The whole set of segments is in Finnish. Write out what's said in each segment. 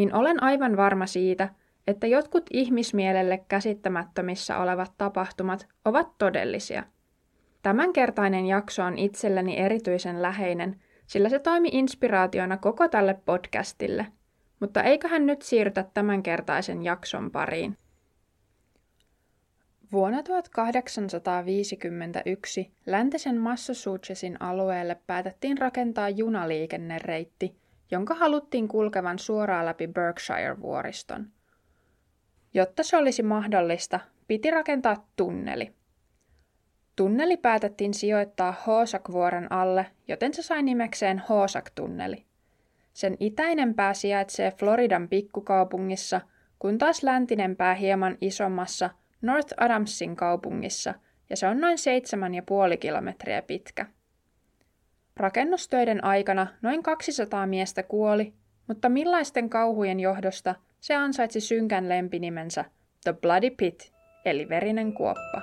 niin olen aivan varma siitä, että jotkut ihmismielelle käsittämättömissä olevat tapahtumat ovat todellisia. Tämänkertainen jakso on itselleni erityisen läheinen, sillä se toimi inspiraationa koko tälle podcastille. Mutta eiköhän nyt siirrytä tämänkertaisen jakson pariin. Vuonna 1851 läntisen Massachusettsin alueelle päätettiin rakentaa junaliikennereitti, jonka haluttiin kulkevan suoraan läpi Berkshire-vuoriston. Jotta se olisi mahdollista, piti rakentaa tunneli. Tunneli päätettiin sijoittaa Hoosak-vuoren alle, joten se sai nimekseen Hoosak-tunneli. Sen itäinen pää sijaitsee Floridan pikkukaupungissa, kun taas läntinen pää hieman isommassa North Adamsin kaupungissa, ja se on noin 7,5 kilometriä pitkä. Rakennustöiden aikana noin 200 miestä kuoli, mutta millaisten kauhujen johdosta se ansaitsi synkän lempinimensä The Bloody Pit, eli verinen kuoppa.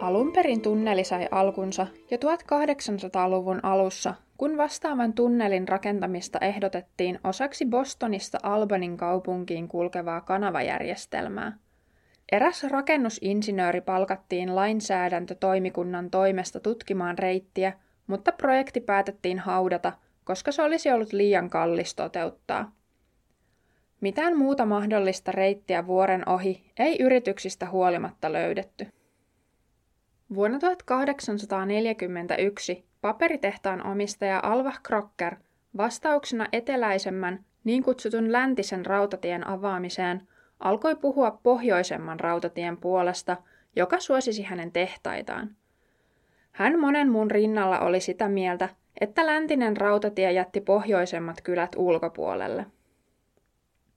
Alun perin tunneli sai alkunsa jo 1800-luvun alussa, kun vastaavan tunnelin rakentamista ehdotettiin osaksi Bostonista Albanin kaupunkiin kulkevaa kanavajärjestelmää. Eräs rakennusinsinööri palkattiin lainsäädäntötoimikunnan toimesta tutkimaan reittiä, mutta projekti päätettiin haudata, koska se olisi ollut liian kallis toteuttaa. Mitään muuta mahdollista reittiä vuoren ohi ei yrityksistä huolimatta löydetty. Vuonna 1841 paperitehtaan omistaja Alva Crocker vastauksena eteläisemmän niin kutsutun läntisen rautatien avaamiseen alkoi puhua pohjoisemman rautatien puolesta, joka suosisi hänen tehtaitaan. Hän monen muun rinnalla oli sitä mieltä, että läntinen rautatie jätti pohjoisemmat kylät ulkopuolelle.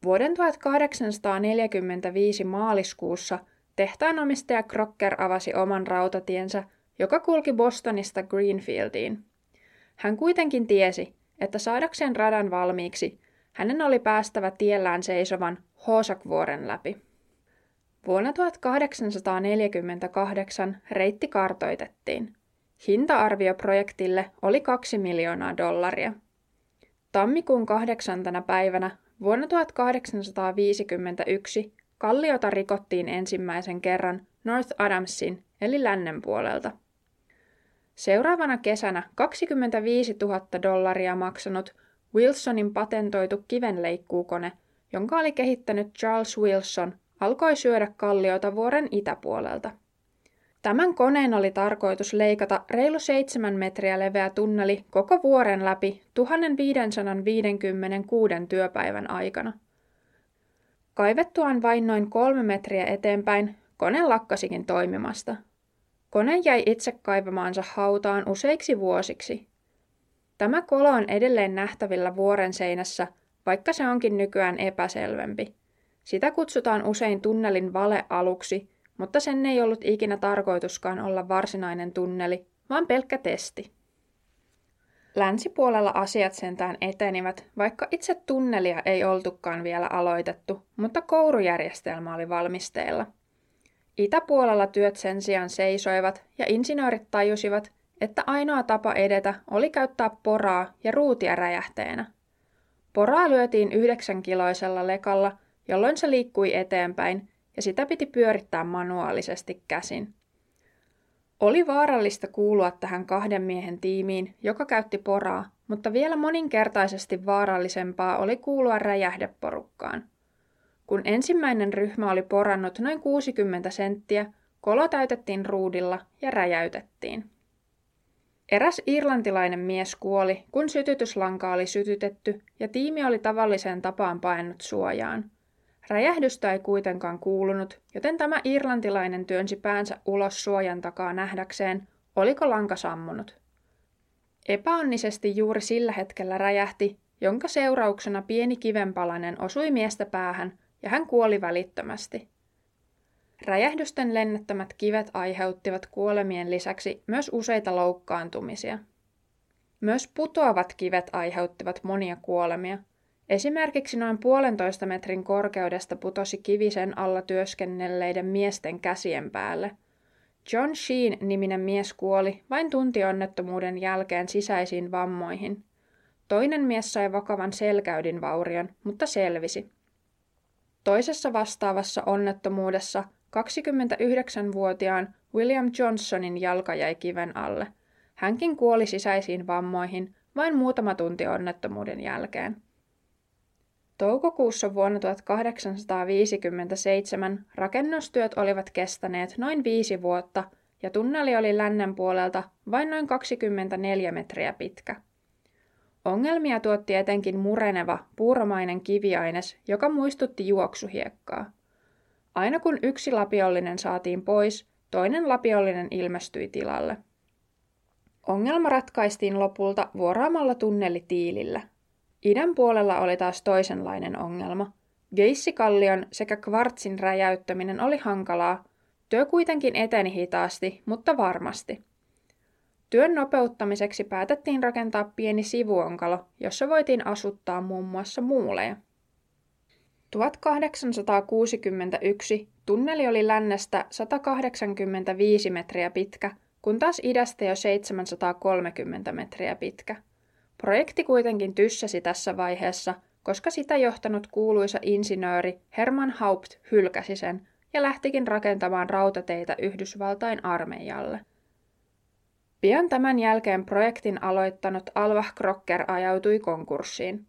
Vuoden 1845 maaliskuussa Tehtaanomistaja Crocker avasi oman rautatiensä, joka kulki Bostonista Greenfieldiin. Hän kuitenkin tiesi, että saadakseen radan valmiiksi, hänen oli päästävä tiellään seisovan Hoosakvuoren läpi. Vuonna 1848 reitti kartoitettiin. Hinta-arvio projektille oli 2 miljoonaa dollaria. Tammikuun kahdeksantana päivänä vuonna 1851 Kalliota rikottiin ensimmäisen kerran North Adamsin eli lännen puolelta. Seuraavana kesänä 25 000 dollaria maksanut Wilsonin patentoitu kivenleikkuukone, jonka oli kehittänyt Charles Wilson, alkoi syödä kalliota vuoren itäpuolelta. Tämän koneen oli tarkoitus leikata reilu 7 metriä leveä tunneli koko vuoren läpi 1556 työpäivän aikana – Kaivettuaan vain noin kolme metriä eteenpäin, kone lakkasikin toimimasta. Kone jäi itse kaivamaansa hautaan useiksi vuosiksi. Tämä kolo on edelleen nähtävillä vuoren seinässä, vaikka se onkin nykyään epäselvempi. Sitä kutsutaan usein tunnelin valealuksi, mutta sen ei ollut ikinä tarkoituskaan olla varsinainen tunneli, vaan pelkkä testi. Länsipuolella asiat sentään etenivät, vaikka itse tunnelia ei oltukaan vielä aloitettu, mutta kourujärjestelmä oli valmisteilla. Itäpuolella työt sen sijaan seisoivat ja insinöörit tajusivat, että ainoa tapa edetä oli käyttää poraa ja ruutia räjähteenä. Poraa lyötiin yhdeksän kiloisella lekalla, jolloin se liikkui eteenpäin ja sitä piti pyörittää manuaalisesti käsin. Oli vaarallista kuulua tähän kahden miehen tiimiin, joka käytti poraa, mutta vielä moninkertaisesti vaarallisempaa oli kuulua räjähdeporukkaan. Kun ensimmäinen ryhmä oli porannut noin 60 senttiä, kolo täytettiin ruudilla ja räjäytettiin. Eräs irlantilainen mies kuoli, kun sytytyslanka oli sytytetty ja tiimi oli tavalliseen tapaan paennut suojaan. Räjähdystä ei kuitenkaan kuulunut, joten tämä irlantilainen työnsi päänsä ulos suojan takaa nähdäkseen, oliko lanka sammunut. Epäonnisesti juuri sillä hetkellä räjähti, jonka seurauksena pieni kivenpalanen osui miestä päähän ja hän kuoli välittömästi. Räjähdysten lennättämät kivet aiheuttivat kuolemien lisäksi myös useita loukkaantumisia. Myös putoavat kivet aiheuttivat monia kuolemia. Esimerkiksi noin puolentoista metrin korkeudesta putosi kivi sen alla työskennelleiden miesten käsien päälle. John Sheen-niminen mies kuoli vain tuntionnettomuuden jälkeen sisäisiin vammoihin. Toinen mies sai vakavan selkäydinvaurion, mutta selvisi. Toisessa vastaavassa onnettomuudessa 29-vuotiaan William Johnsonin jalka jäi kiven alle. Hänkin kuoli sisäisiin vammoihin vain muutama tunti onnettomuuden jälkeen. Toukokuussa vuonna 1857 rakennustyöt olivat kestäneet noin viisi vuotta ja tunneli oli lännen puolelta vain noin 24 metriä pitkä. Ongelmia tuotti etenkin mureneva, puuromainen kiviaines, joka muistutti juoksuhiekkaa. Aina kun yksi lapiollinen saatiin pois, toinen lapiollinen ilmestyi tilalle. Ongelma ratkaistiin lopulta vuoraamalla tunneli tiilillä. Idän puolella oli taas toisenlainen ongelma. Geissikallion sekä kvartsin räjäyttäminen oli hankalaa. Työ kuitenkin eteni hitaasti, mutta varmasti. Työn nopeuttamiseksi päätettiin rakentaa pieni sivuonkalo, jossa voitiin asuttaa muun muassa muuleja. 1861 tunneli oli lännestä 185 metriä pitkä, kun taas idästä jo 730 metriä pitkä. Projekti kuitenkin tyssäsi tässä vaiheessa, koska sitä johtanut kuuluisa insinööri Herman Haupt hylkäsi sen ja lähtikin rakentamaan rautateitä Yhdysvaltain armeijalle. Pian tämän jälkeen projektin aloittanut Alvah Crocker ajautui konkurssiin.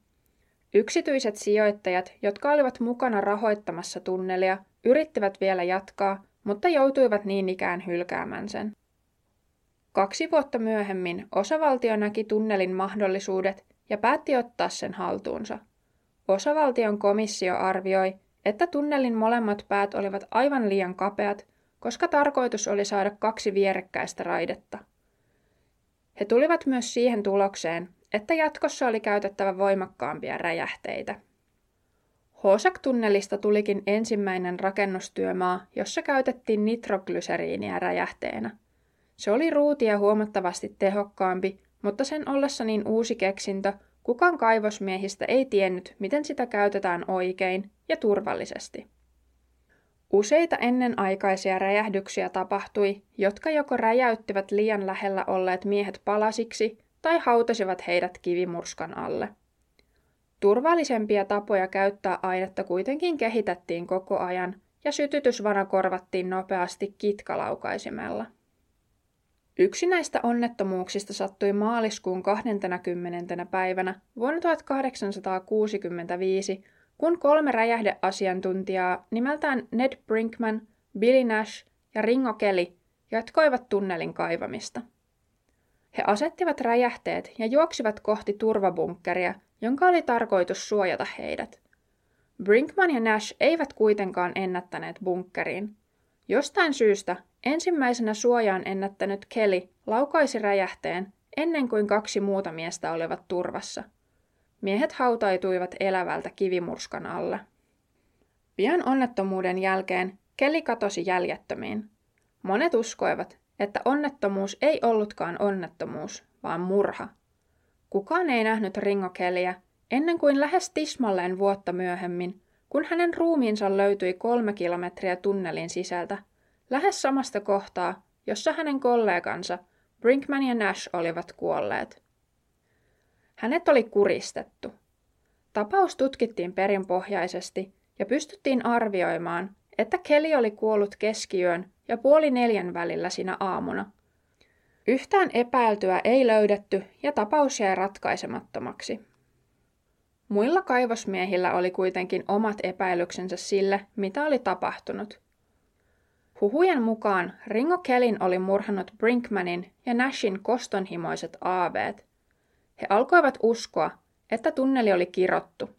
Yksityiset sijoittajat, jotka olivat mukana rahoittamassa tunnelia, yrittivät vielä jatkaa, mutta joutuivat niin ikään hylkäämään sen. Kaksi vuotta myöhemmin osavaltio näki tunnelin mahdollisuudet ja päätti ottaa sen haltuunsa. Osavaltion komissio arvioi, että tunnelin molemmat päät olivat aivan liian kapeat, koska tarkoitus oli saada kaksi vierekkäistä raidetta. He tulivat myös siihen tulokseen, että jatkossa oli käytettävä voimakkaampia räjähteitä. Hosak-tunnelista tulikin ensimmäinen rakennustyömaa, jossa käytettiin nitroglyseriiniä räjähteenä. Se oli ruutia huomattavasti tehokkaampi, mutta sen ollessa niin uusi keksintö, kukaan kaivosmiehistä ei tiennyt, miten sitä käytetään oikein ja turvallisesti. Useita ennenaikaisia räjähdyksiä tapahtui, jotka joko räjäyttivät liian lähellä olleet miehet palasiksi tai hautasivat heidät kivimurskan alle. Turvallisempia tapoja käyttää ainetta kuitenkin kehitettiin koko ajan ja sytytysvana korvattiin nopeasti kitkalaukaisimella. Yksi näistä onnettomuuksista sattui maaliskuun 20. päivänä vuonna 1865, kun kolme räjähdeasiantuntijaa nimeltään Ned Brinkman, Billy Nash ja Ringo Kelly jatkoivat tunnelin kaivamista. He asettivat räjähteet ja juoksivat kohti turvabunkkeria, jonka oli tarkoitus suojata heidät. Brinkman ja Nash eivät kuitenkaan ennättäneet bunkkeriin. Jostain syystä ensimmäisenä suojaan ennättänyt Kelly laukaisi räjähteen ennen kuin kaksi muuta miestä olivat turvassa. Miehet hautaituivat elävältä kivimurskan alle. Pian onnettomuuden jälkeen Kelly katosi jäljettömiin. Monet uskoivat, että onnettomuus ei ollutkaan onnettomuus, vaan murha. Kukaan ei nähnyt ringokeliä ennen kuin lähes tismalleen vuotta myöhemmin, kun hänen ruumiinsa löytyi kolme kilometriä tunnelin sisältä, lähes samasta kohtaa, jossa hänen kollegansa Brinkman ja Nash olivat kuolleet. Hänet oli kuristettu. Tapaus tutkittiin perinpohjaisesti ja pystyttiin arvioimaan, että Kelly oli kuollut keskiyön ja puoli neljän välillä sinä aamuna. Yhtään epäiltyä ei löydetty ja tapaus jäi ratkaisemattomaksi. Muilla kaivosmiehillä oli kuitenkin omat epäilyksensä sille, mitä oli tapahtunut. Huhujen mukaan Ringo Kellin oli murhannut Brinkmanin ja Nashin kostonhimoiset aaveet. He alkoivat uskoa, että tunneli oli kirottu.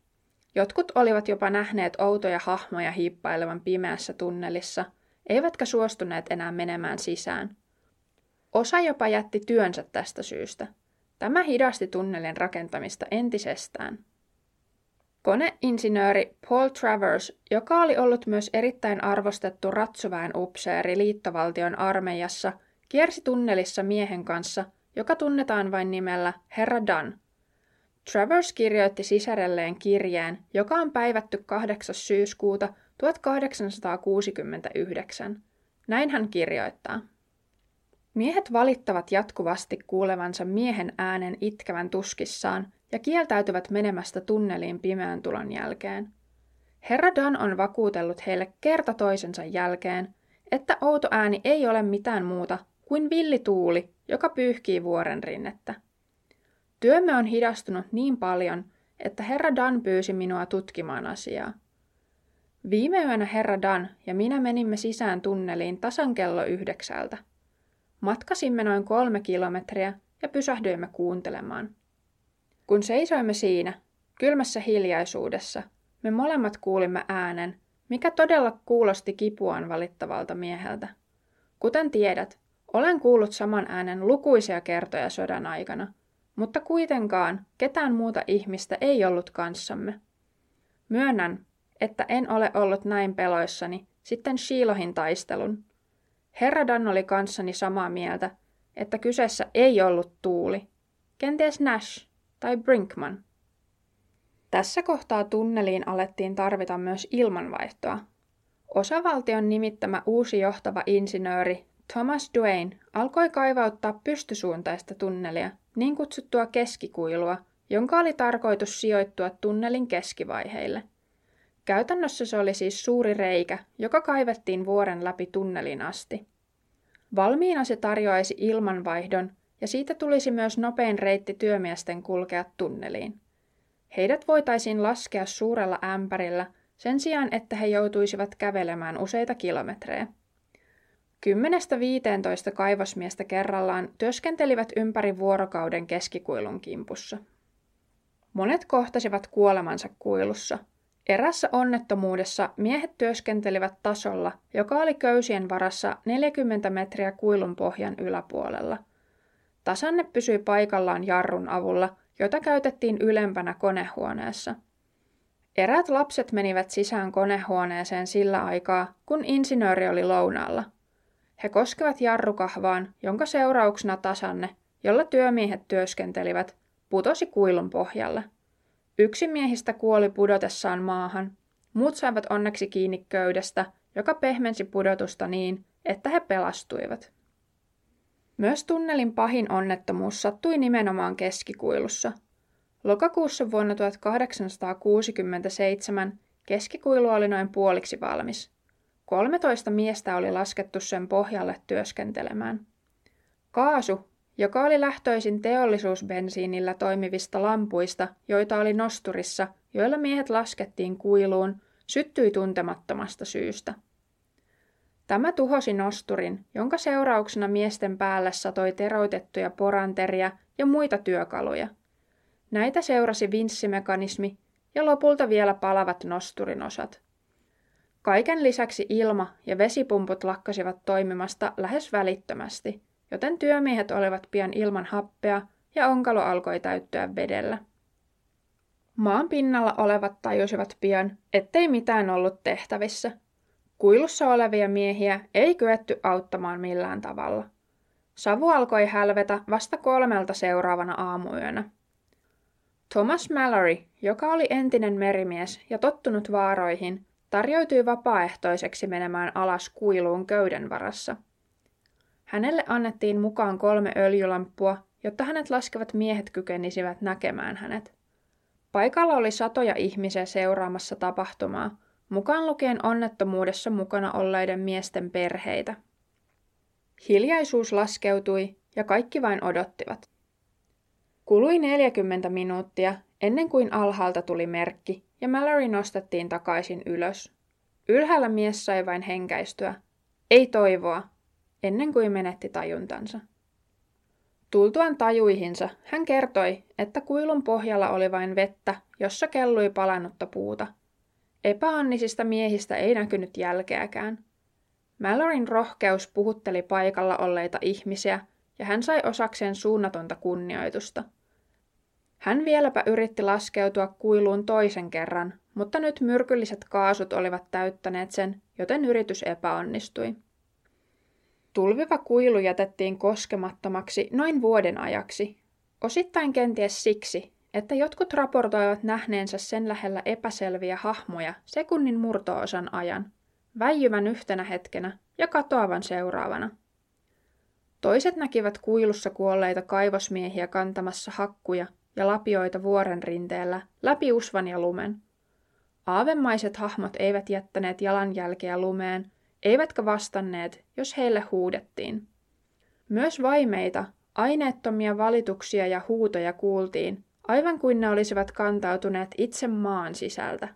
Jotkut olivat jopa nähneet outoja hahmoja hiippailevan pimeässä tunnelissa, eivätkä suostuneet enää menemään sisään. Osa jopa jätti työnsä tästä syystä. Tämä hidasti tunnelin rakentamista entisestään. Koneinsinööri Paul Travers, joka oli ollut myös erittäin arvostettu ratsuväen upseeri liittovaltion armeijassa, kiersi tunnelissa miehen kanssa, joka tunnetaan vain nimellä Herra Dunn. Travers kirjoitti sisarelleen kirjeen, joka on päivätty 8. syyskuuta 1869. Näin hän kirjoittaa. Miehet valittavat jatkuvasti kuulevansa miehen äänen itkevän tuskissaan ja kieltäytyvät menemästä tunneliin pimeän tulon jälkeen. Herra Dan on vakuutellut heille kerta toisensa jälkeen, että outo ääni ei ole mitään muuta kuin villituuli, joka pyyhkii vuoren rinnettä. Työmme on hidastunut niin paljon, että herra Dan pyysi minua tutkimaan asiaa. Viime yönä herra Dan ja minä menimme sisään tunneliin tasan kello yhdeksältä. Matkasimme noin kolme kilometriä ja pysähdyimme kuuntelemaan. Kun seisoimme siinä, kylmässä hiljaisuudessa, me molemmat kuulimme äänen, mikä todella kuulosti kipuaan valittavalta mieheltä. Kuten tiedät, olen kuullut saman äänen lukuisia kertoja sodan aikana, mutta kuitenkaan ketään muuta ihmistä ei ollut kanssamme. Myönnän, että en ole ollut näin peloissani sitten Shilohin taistelun. Herra Dan oli kanssani samaa mieltä, että kyseessä ei ollut tuuli, kenties Nash tai Brinkman. Tässä kohtaa tunneliin alettiin tarvita myös ilmanvaihtoa. Osavaltion nimittämä uusi johtava insinööri Thomas Duane alkoi kaivauttaa pystysuuntaista tunnelia, niin kutsuttua keskikuilua, jonka oli tarkoitus sijoittua tunnelin keskivaiheille. Käytännössä se oli siis suuri reikä, joka kaivettiin vuoren läpi tunnelin asti. Valmiina se tarjoaisi ilmanvaihdon ja siitä tulisi myös nopein reitti työmiesten kulkea tunneliin. Heidät voitaisiin laskea suurella ämpärillä sen sijaan, että he joutuisivat kävelemään useita kilometrejä. 10-15 kaivosmiestä kerrallaan työskentelivät ympäri vuorokauden keskikuilun kimpussa. Monet kohtasivat kuolemansa kuilussa. Erässä onnettomuudessa miehet työskentelivät tasolla, joka oli köysien varassa 40 metriä kuilun pohjan yläpuolella. Tasanne pysyi paikallaan jarrun avulla, jota käytettiin ylempänä konehuoneessa. Eräät lapset menivät sisään konehuoneeseen sillä aikaa, kun insinööri oli lounaalla – he koskevat jarrukahvaan, jonka seurauksena tasanne, jolla työmiehet työskentelivät, putosi kuilun pohjalle. Yksi miehistä kuoli pudotessaan maahan, muut saivat onneksi kiinni köydestä, joka pehmensi pudotusta niin, että he pelastuivat. Myös tunnelin pahin onnettomuus sattui nimenomaan keskikuilussa. Lokakuussa vuonna 1867 keskikuilu oli noin puoliksi valmis. 13 miestä oli laskettu sen pohjalle työskentelemään. Kaasu, joka oli lähtöisin teollisuusbensiinillä toimivista lampuista, joita oli nosturissa, joilla miehet laskettiin kuiluun, syttyi tuntemattomasta syystä. Tämä tuhosi nosturin, jonka seurauksena miesten päälle satoi teroitettuja poranteria ja muita työkaluja. Näitä seurasi vinssimekanismi ja lopulta vielä palavat nosturin osat. Kaiken lisäksi ilma- ja vesipumput lakkasivat toimimasta lähes välittömästi, joten työmiehet olivat pian ilman happea ja onkalo alkoi täyttyä vedellä. Maan pinnalla olevat tajusivat pian, ettei mitään ollut tehtävissä. Kuilussa olevia miehiä ei kyetty auttamaan millään tavalla. Savu alkoi hälvetä vasta kolmelta seuraavana aamuyönä. Thomas Mallory, joka oli entinen merimies ja tottunut vaaroihin, tarjoutui vapaaehtoiseksi menemään alas kuiluun köyden varassa. Hänelle annettiin mukaan kolme öljylamppua, jotta hänet laskevat miehet kykenisivät näkemään hänet. Paikalla oli satoja ihmisiä seuraamassa tapahtumaa, mukaan lukien onnettomuudessa mukana olleiden miesten perheitä. Hiljaisuus laskeutui ja kaikki vain odottivat. Kului 40 minuuttia ennen kuin alhaalta tuli merkki, ja Mallory nostettiin takaisin ylös. Ylhäällä mies sai vain henkäistyä. Ei toivoa, ennen kuin menetti tajuntansa. Tultuaan tajuihinsa, hän kertoi, että kuilun pohjalla oli vain vettä, jossa kellui palannutta puuta. Epäonnisista miehistä ei näkynyt jälkeäkään. Malloryn rohkeus puhutteli paikalla olleita ihmisiä, ja hän sai osakseen suunnatonta kunnioitusta. Hän vieläpä yritti laskeutua kuiluun toisen kerran, mutta nyt myrkylliset kaasut olivat täyttäneet sen, joten yritys epäonnistui. Tulviva kuilu jätettiin koskemattomaksi noin vuoden ajaksi, osittain kenties siksi, että jotkut raportoivat nähneensä sen lähellä epäselviä hahmoja sekunnin murtoosan ajan, väijyvän yhtenä hetkenä ja katoavan seuraavana. Toiset näkivät kuilussa kuolleita kaivosmiehiä kantamassa hakkuja ja lapioita vuoren rinteellä läpi usvan ja lumen. Aavemaiset hahmot eivät jättäneet jalanjälkeä lumeen, eivätkä vastanneet, jos heille huudettiin. Myös vaimeita, aineettomia valituksia ja huutoja kuultiin, aivan kuin ne olisivat kantautuneet itse maan sisältä.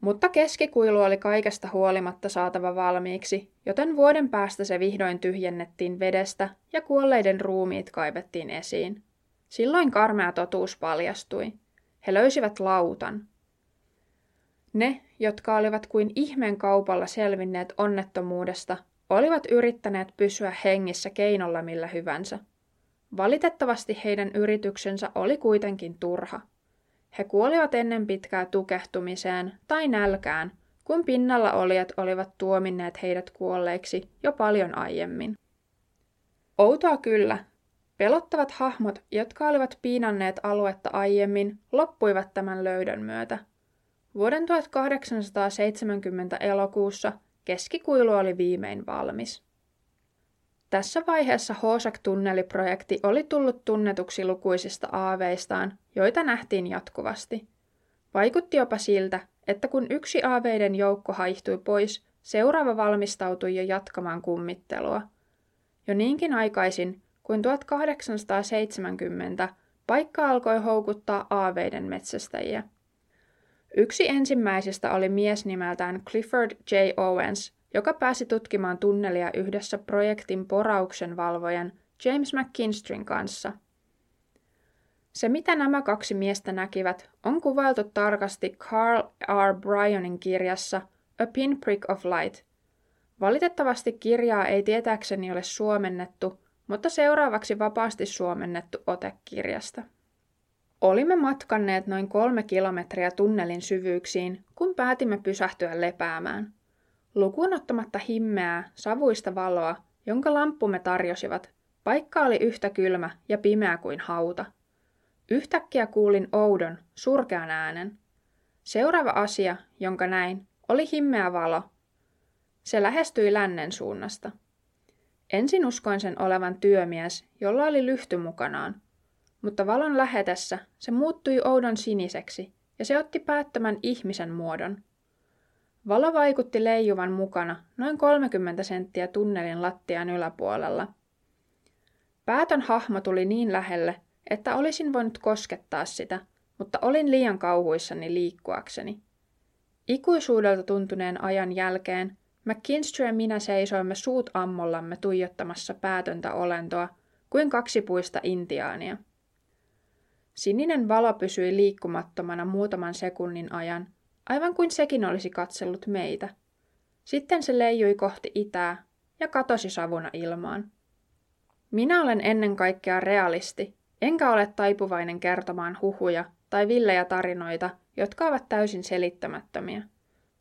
Mutta keskikuilu oli kaikesta huolimatta saatava valmiiksi, joten vuoden päästä se vihdoin tyhjennettiin vedestä ja kuolleiden ruumiit kaivettiin esiin. Silloin karmea totuus paljastui. He löysivät lautan. Ne, jotka olivat kuin ihmeen kaupalla selvinneet onnettomuudesta, olivat yrittäneet pysyä hengissä keinolla millä hyvänsä. Valitettavasti heidän yrityksensä oli kuitenkin turha. He kuolivat ennen pitkää tukehtumiseen tai nälkään, kun pinnalla olijat olivat tuominneet heidät kuolleiksi jo paljon aiemmin. Outoa kyllä, pelottavat hahmot, jotka olivat piinanneet aluetta aiemmin, loppuivat tämän löydön myötä. Vuoden 1870 elokuussa keskikuilu oli viimein valmis. Tässä vaiheessa Hoosak-tunneliprojekti oli tullut tunnetuksi lukuisista aaveistaan, joita nähtiin jatkuvasti. Vaikutti jopa siltä, että kun yksi aaveiden joukko haihtui pois, seuraava valmistautui jo jatkamaan kummittelua. Jo niinkin aikaisin kuin 1870 paikka alkoi houkuttaa aaveiden metsästäjiä. Yksi ensimmäisistä oli mies nimeltään Clifford J. Owens, joka pääsi tutkimaan tunnelia yhdessä projektin porauksen valvojan James McKinstryn kanssa. Se, mitä nämä kaksi miestä näkivät, on kuvailtu tarkasti Carl R. Bryanin kirjassa A Pinprick of Light. Valitettavasti kirjaa ei tietääkseni ole suomennettu, mutta seuraavaksi vapaasti suomennettu ote kirjasta. Olimme matkanneet noin kolme kilometriä tunnelin syvyyksiin, kun päätimme pysähtyä lepäämään. Lukuun ottamatta himmeää, savuista valoa, jonka lamppumme tarjosivat, paikka oli yhtä kylmä ja pimeä kuin hauta. Yhtäkkiä kuulin oudon, surkean äänen. Seuraava asia, jonka näin, oli himmeä valo. Se lähestyi lännen suunnasta. Ensin uskoin sen olevan työmies, jolla oli lyhty mukanaan, mutta valon lähetessä se muuttui oudon siniseksi ja se otti päättämän ihmisen muodon. Valo vaikutti leijuvan mukana noin 30 senttiä tunnelin lattian yläpuolella. Päätön hahmo tuli niin lähelle, että olisin voinut koskettaa sitä, mutta olin liian kauhuissani liikkuakseni. Ikuisuudelta tuntuneen ajan jälkeen McKinstry ja minä seisoimme suut ammollamme tuijottamassa päätöntä olentoa kuin kaksi puista intiaania. Sininen valo pysyi liikkumattomana muutaman sekunnin ajan, aivan kuin sekin olisi katsellut meitä. Sitten se leijui kohti itää ja katosi savuna ilmaan. Minä olen ennen kaikkea realisti, enkä ole taipuvainen kertomaan huhuja tai villejä tarinoita, jotka ovat täysin selittämättömiä.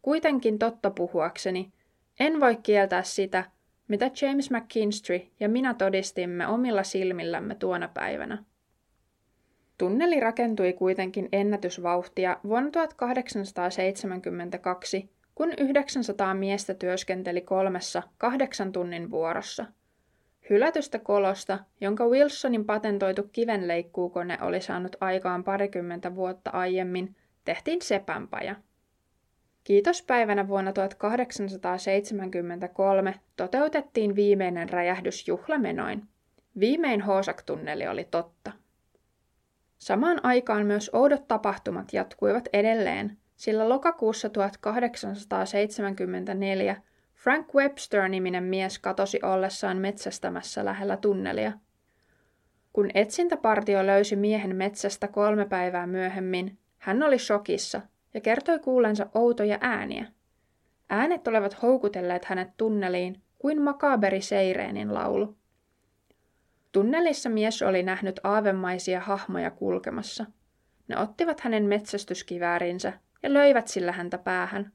Kuitenkin totta puhuakseni, en voi kieltää sitä, mitä James McKinstry ja minä todistimme omilla silmillämme tuona päivänä. Tunneli rakentui kuitenkin ennätysvauhtia vuonna 1872, kun 900 miestä työskenteli kolmessa kahdeksan tunnin vuorossa. Hylätystä kolosta, jonka Wilsonin patentoitu kivenleikkuukone oli saanut aikaan parikymmentä vuotta aiemmin, tehtiin sepänpaja. Kiitospäivänä vuonna 1873 toteutettiin viimeinen räjähdys juhlamenoin. Viimein Hoosak-tunneli oli totta. Samaan aikaan myös oudot tapahtumat jatkuivat edelleen, sillä lokakuussa 1874 Frank Webster-niminen mies katosi ollessaan metsästämässä lähellä tunnelia. Kun etsintäpartio löysi miehen metsästä kolme päivää myöhemmin, hän oli shokissa ja kertoi kuulensa outoja ääniä. Äänet olivat houkutelleet hänet tunneliin kuin makaberi seireenin laulu. Tunnelissa mies oli nähnyt aavemaisia hahmoja kulkemassa. Ne ottivat hänen metsästyskiväärinsä ja löivät sillä häntä päähän.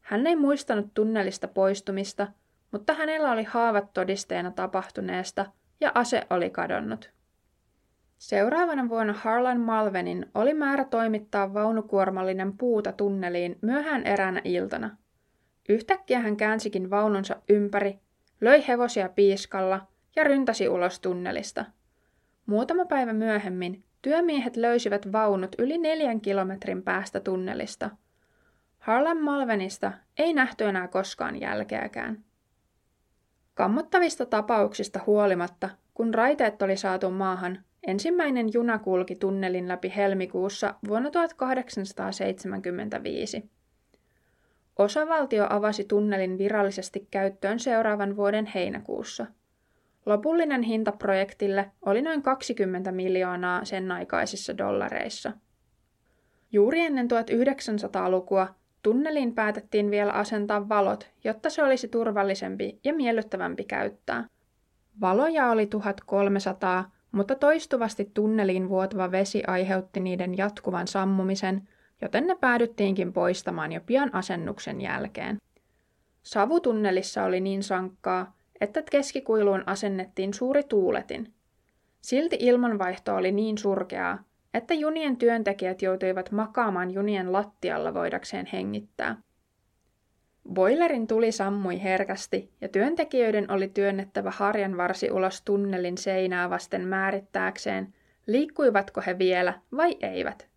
Hän ei muistanut tunnelista poistumista, mutta hänellä oli haavat todisteena tapahtuneesta ja ase oli kadonnut. Seuraavana vuonna Harlan Malvenin oli määrä toimittaa vaunukuormallinen puuta tunneliin myöhään eräänä iltana. Yhtäkkiä hän käänsikin vaununsa ympäri, löi hevosia piiskalla ja ryntäsi ulos tunnelista. Muutama päivä myöhemmin työmiehet löysivät vaunut yli neljän kilometrin päästä tunnelista. Harlan Malvenista ei nähty enää koskaan jälkeäkään. Kammottavista tapauksista huolimatta, kun raiteet oli saatu maahan, ensimmäinen juna kulki tunnelin läpi helmikuussa vuonna 1875. Osavaltio avasi tunnelin virallisesti käyttöön seuraavan vuoden heinäkuussa. Lopullinen hinta projektille oli noin 20 miljoonaa sen aikaisissa dollareissa. Juuri ennen 1900-lukua tunneliin päätettiin vielä asentaa valot, jotta se olisi turvallisempi ja miellyttävämpi käyttää. Valoja oli 1300, mutta toistuvasti tunneliin vuotava vesi aiheutti niiden jatkuvan sammumisen, joten ne päädyttiinkin poistamaan jo pian asennuksen jälkeen. Savutunnelissa oli niin sankkaa, että keskikuiluun asennettiin suuri tuuletin. Silti ilmanvaihto oli niin surkeaa, että junien työntekijät joutuivat makaamaan junien lattialla voidakseen hengittää. Boilerin tuli sammui herkästi ja työntekijöiden oli työnnettävä harjanvarsi ulos tunnelin seinää vasten määrittääkseen, liikkuivatko he vielä vai eivät.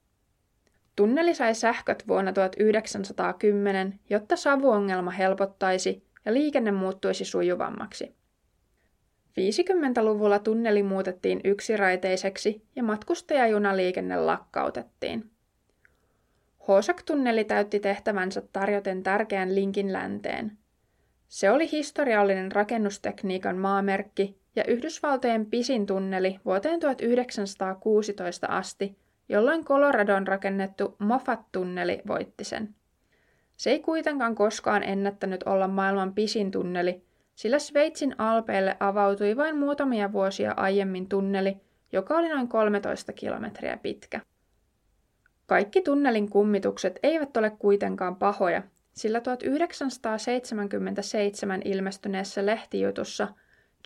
Tunneli sai sähköt vuonna 1910, jotta savuongelma helpottaisi ja liikenne muuttuisi sujuvammaksi. 50-luvulla tunneli muutettiin yksiraiteiseksi ja matkustajajunaliikenne lakkautettiin. Hosak-tunneli täytti tehtävänsä tarjoten tärkeän linkin länteen. Se oli historiallinen rakennustekniikan maamerkki ja Yhdysvaltojen pisin tunneli vuoteen 1916 asti, jolloin Coloradon rakennettu Moffat-tunneli voitti sen. Se ei kuitenkaan koskaan ennättänyt olla maailman pisin tunneli, sillä Sveitsin alpeille avautui vain muutamia vuosia aiemmin tunneli, joka oli noin 13 kilometriä pitkä. Kaikki tunnelin kummitukset eivät ole kuitenkaan pahoja, sillä 1977 ilmestyneessä lehtijutussa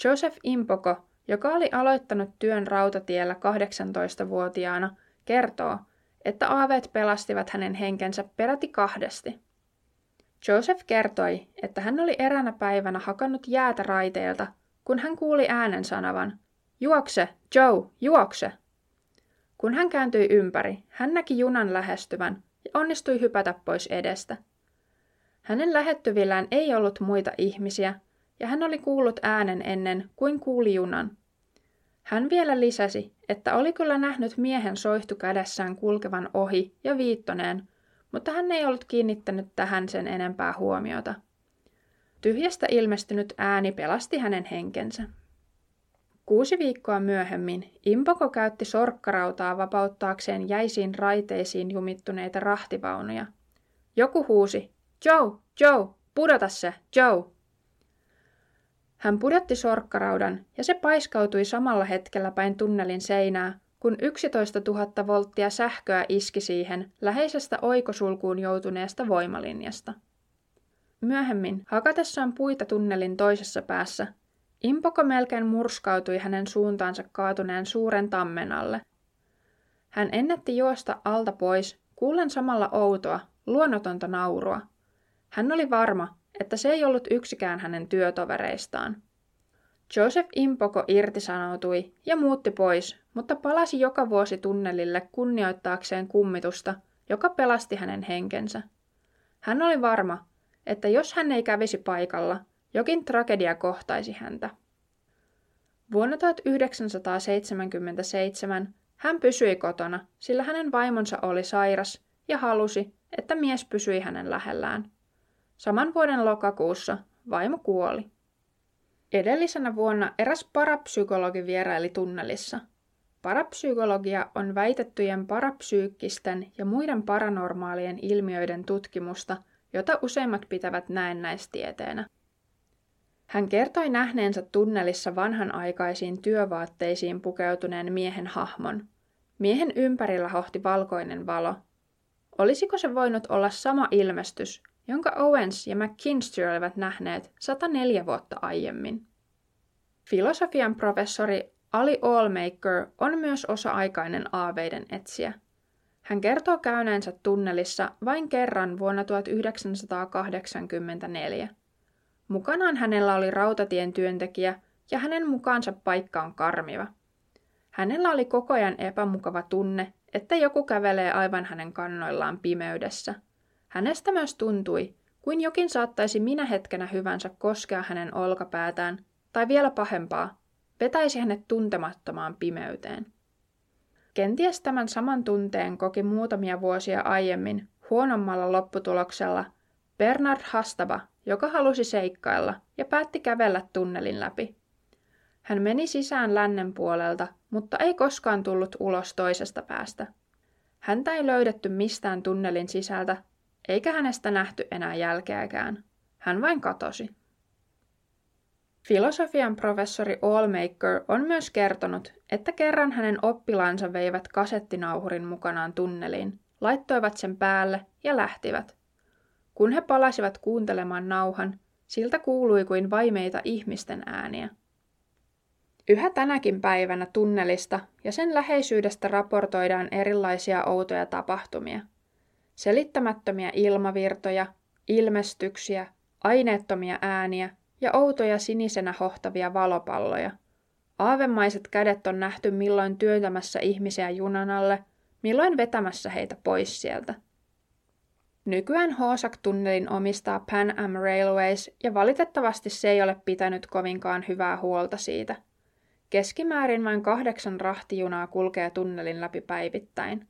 Joseph Impoko, joka oli aloittanut työn rautatiellä 18-vuotiaana, kertoo, että aaveet pelastivat hänen henkensä peräti kahdesti. Joseph kertoi, että hän oli eräänä päivänä hakannut jäätä raiteelta, kun hän kuuli äänen sanavan, Juokse, Joe, juokse! Kun hän kääntyi ympäri, hän näki junan lähestyvän ja onnistui hypätä pois edestä. Hänen lähettyvillään ei ollut muita ihmisiä, ja hän oli kuullut äänen ennen kuin kuuli junan. Hän vielä lisäsi, että oli kyllä nähnyt miehen soihtu kädessään kulkevan ohi ja viittoneen, mutta hän ei ollut kiinnittänyt tähän sen enempää huomiota. Tyhjästä ilmestynyt ääni pelasti hänen henkensä. Kuusi viikkoa myöhemmin Impoko käytti sorkkarautaa vapauttaakseen jäisiin raiteisiin jumittuneita rahtivaunuja. Joku huusi, Joe, Joe, pudota se, Joe! Hän pudotti sorkkaraudan ja se paiskautui samalla hetkellä päin tunnelin seinää, kun 11 000 volttia sähköä iski siihen läheisestä oikosulkuun joutuneesta voimalinjasta. Myöhemmin, hakatessaan puita tunnelin toisessa päässä, Impoko melkein murskautui hänen suuntaansa kaatuneen suuren tammen alle. Hän ennätti juosta alta pois, kuulen samalla outoa, luonnotonta naurua. Hän oli varma, että se ei ollut yksikään hänen työtovereistaan. Joseph Impoko irtisanoutui ja muutti pois, mutta palasi joka vuosi tunnelille kunnioittaakseen kummitusta, joka pelasti hänen henkensä. Hän oli varma, että jos hän ei kävisi paikalla, jokin tragedia kohtaisi häntä. Vuonna 1977 hän pysyi kotona, sillä hänen vaimonsa oli sairas ja halusi, että mies pysyi hänen lähellään. Saman vuoden lokakuussa vaimo kuoli. Edellisenä vuonna eräs parapsykologi vieraili tunnelissa. Parapsykologia on väitettyjen parapsyykkisten ja muiden paranormaalien ilmiöiden tutkimusta, jota useimmat pitävät näennäistieteenä. Hän kertoi nähneensä tunnelissa vanhanaikaisiin työvaatteisiin pukeutuneen miehen hahmon. Miehen ympärillä hohti valkoinen valo. Olisiko se voinut olla sama ilmestys, jonka Owens ja McKinstry olivat nähneet 104 vuotta aiemmin? Filosofian professori Ali Allmaker on myös osa-aikainen aaveiden etsiä. Hän kertoo käyneensä tunnelissa vain kerran vuonna 1984. Mukanaan hänellä oli rautatien työntekijä ja hänen mukaansa paikka on karmiva. Hänellä oli koko ajan epämukava tunne, että joku kävelee aivan hänen kannoillaan pimeydessä. Hänestä myös tuntui, kuin jokin saattaisi minä hetkenä hyvänsä koskea hänen olkapäätään, tai vielä pahempaa, vetäisi hänet tuntemattomaan pimeyteen. Kenties tämän saman tunteen koki muutamia vuosia aiemmin huonommalla lopputuloksella Bernard Hastaba, joka halusi seikkailla ja päätti kävellä tunnelin läpi. Hän meni sisään lännen puolelta, mutta ei koskaan tullut ulos toisesta päästä. Häntä ei löydetty mistään tunnelin sisältä, eikä hänestä nähty enää jälkeäkään. Hän vain katosi. Filosofian professori Allmaker on myös kertonut, että kerran hänen oppilaansa veivät kasettinauhurin mukanaan tunneliin, laittoivat sen päälle ja lähtivät. Kun he palasivat kuuntelemaan nauhan, siltä kuului kuin vaimeita ihmisten ääniä. Yhä tänäkin päivänä tunnelista ja sen läheisyydestä raportoidaan erilaisia outoja tapahtumia. Selittämättömiä ilmavirtoja, ilmestyksiä, aineettomia ääniä ja outoja sinisenä hohtavia valopalloja. Aavemaiset kädet on nähty milloin työntämässä ihmisiä junan alle, milloin vetämässä heitä pois sieltä. Nykyään Hoosak-tunnelin omistaa Pan Am Railways ja valitettavasti se ei ole pitänyt kovinkaan hyvää huolta siitä. Keskimäärin vain kahdeksan rahtijunaa kulkee tunnelin läpi päivittäin.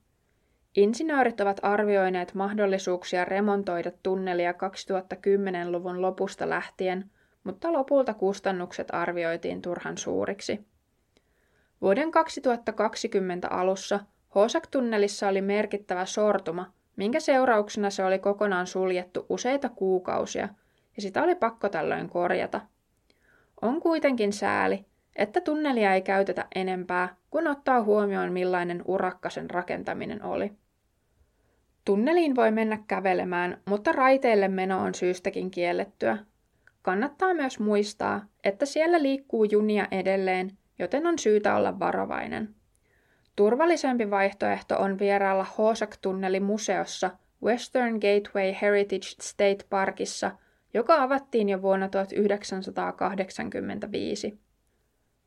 Insinöörit ovat arvioineet mahdollisuuksia remontoida tunnelia 2010-luvun lopusta lähtien – mutta lopulta kustannukset arvioitiin turhan suuriksi. Vuoden 2020 alussa Hosak-tunnelissa oli merkittävä sortuma, minkä seurauksena se oli kokonaan suljettu useita kuukausia, ja sitä oli pakko tällöin korjata. On kuitenkin sääli, että tunnelia ei käytetä enempää, kun ottaa huomioon millainen urakka sen rakentaminen oli. Tunneliin voi mennä kävelemään, mutta raiteille meno on syystäkin kiellettyä, Kannattaa myös muistaa, että siellä liikkuu junia edelleen, joten on syytä olla varovainen. Turvallisempi vaihtoehto on vierailla Hoosak-tunneli museossa Western Gateway Heritage State Parkissa, joka avattiin jo vuonna 1985.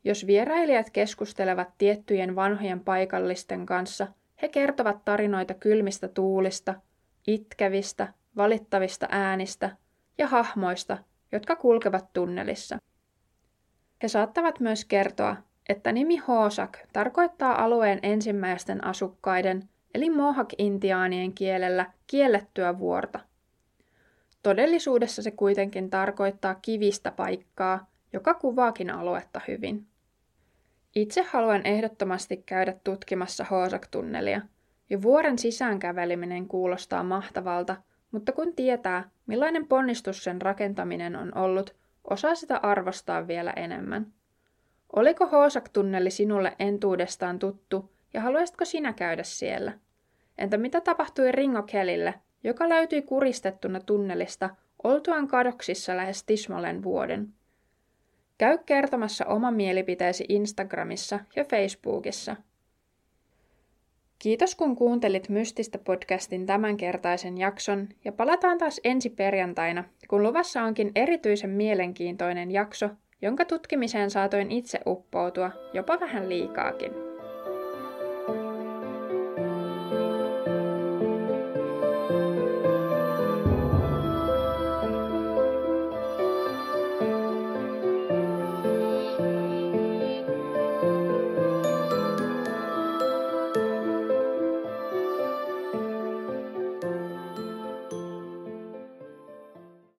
Jos vierailijat keskustelevat tiettyjen vanhojen paikallisten kanssa, he kertovat tarinoita kylmistä tuulista, itkevistä, valittavista äänistä ja hahmoista, jotka kulkevat tunnelissa. He saattavat myös kertoa, että nimi Hoosak tarkoittaa alueen ensimmäisten asukkaiden, eli Mohawk-intiaanien kielellä kiellettyä vuorta. Todellisuudessa se kuitenkin tarkoittaa kivistä paikkaa, joka kuvaakin aluetta hyvin. Itse haluan ehdottomasti käydä tutkimassa Hoosak-tunnelia, ja vuoren sisään käveleminen kuulostaa mahtavalta – mutta kun tietää, millainen ponnistus sen rakentaminen on ollut, osaa sitä arvostaa vielä enemmän. Oliko Hoosak-tunneli sinulle entuudestaan tuttu ja haluaisitko sinä käydä siellä? Entä mitä tapahtui Ringo Kellille, joka löytyi kuristettuna tunnelista oltuaan kadoksissa lähes tismalleen vuoden? Käy kertomassa oma mielipiteesi Instagramissa ja Facebookissa – Kiitos kun kuuntelit Mystistä podcastin tämänkertaisen jakson ja palataan taas ensi perjantaina, kun luvassa onkin erityisen mielenkiintoinen jakso, jonka tutkimiseen saatoin itse uppoutua jopa vähän liikaakin.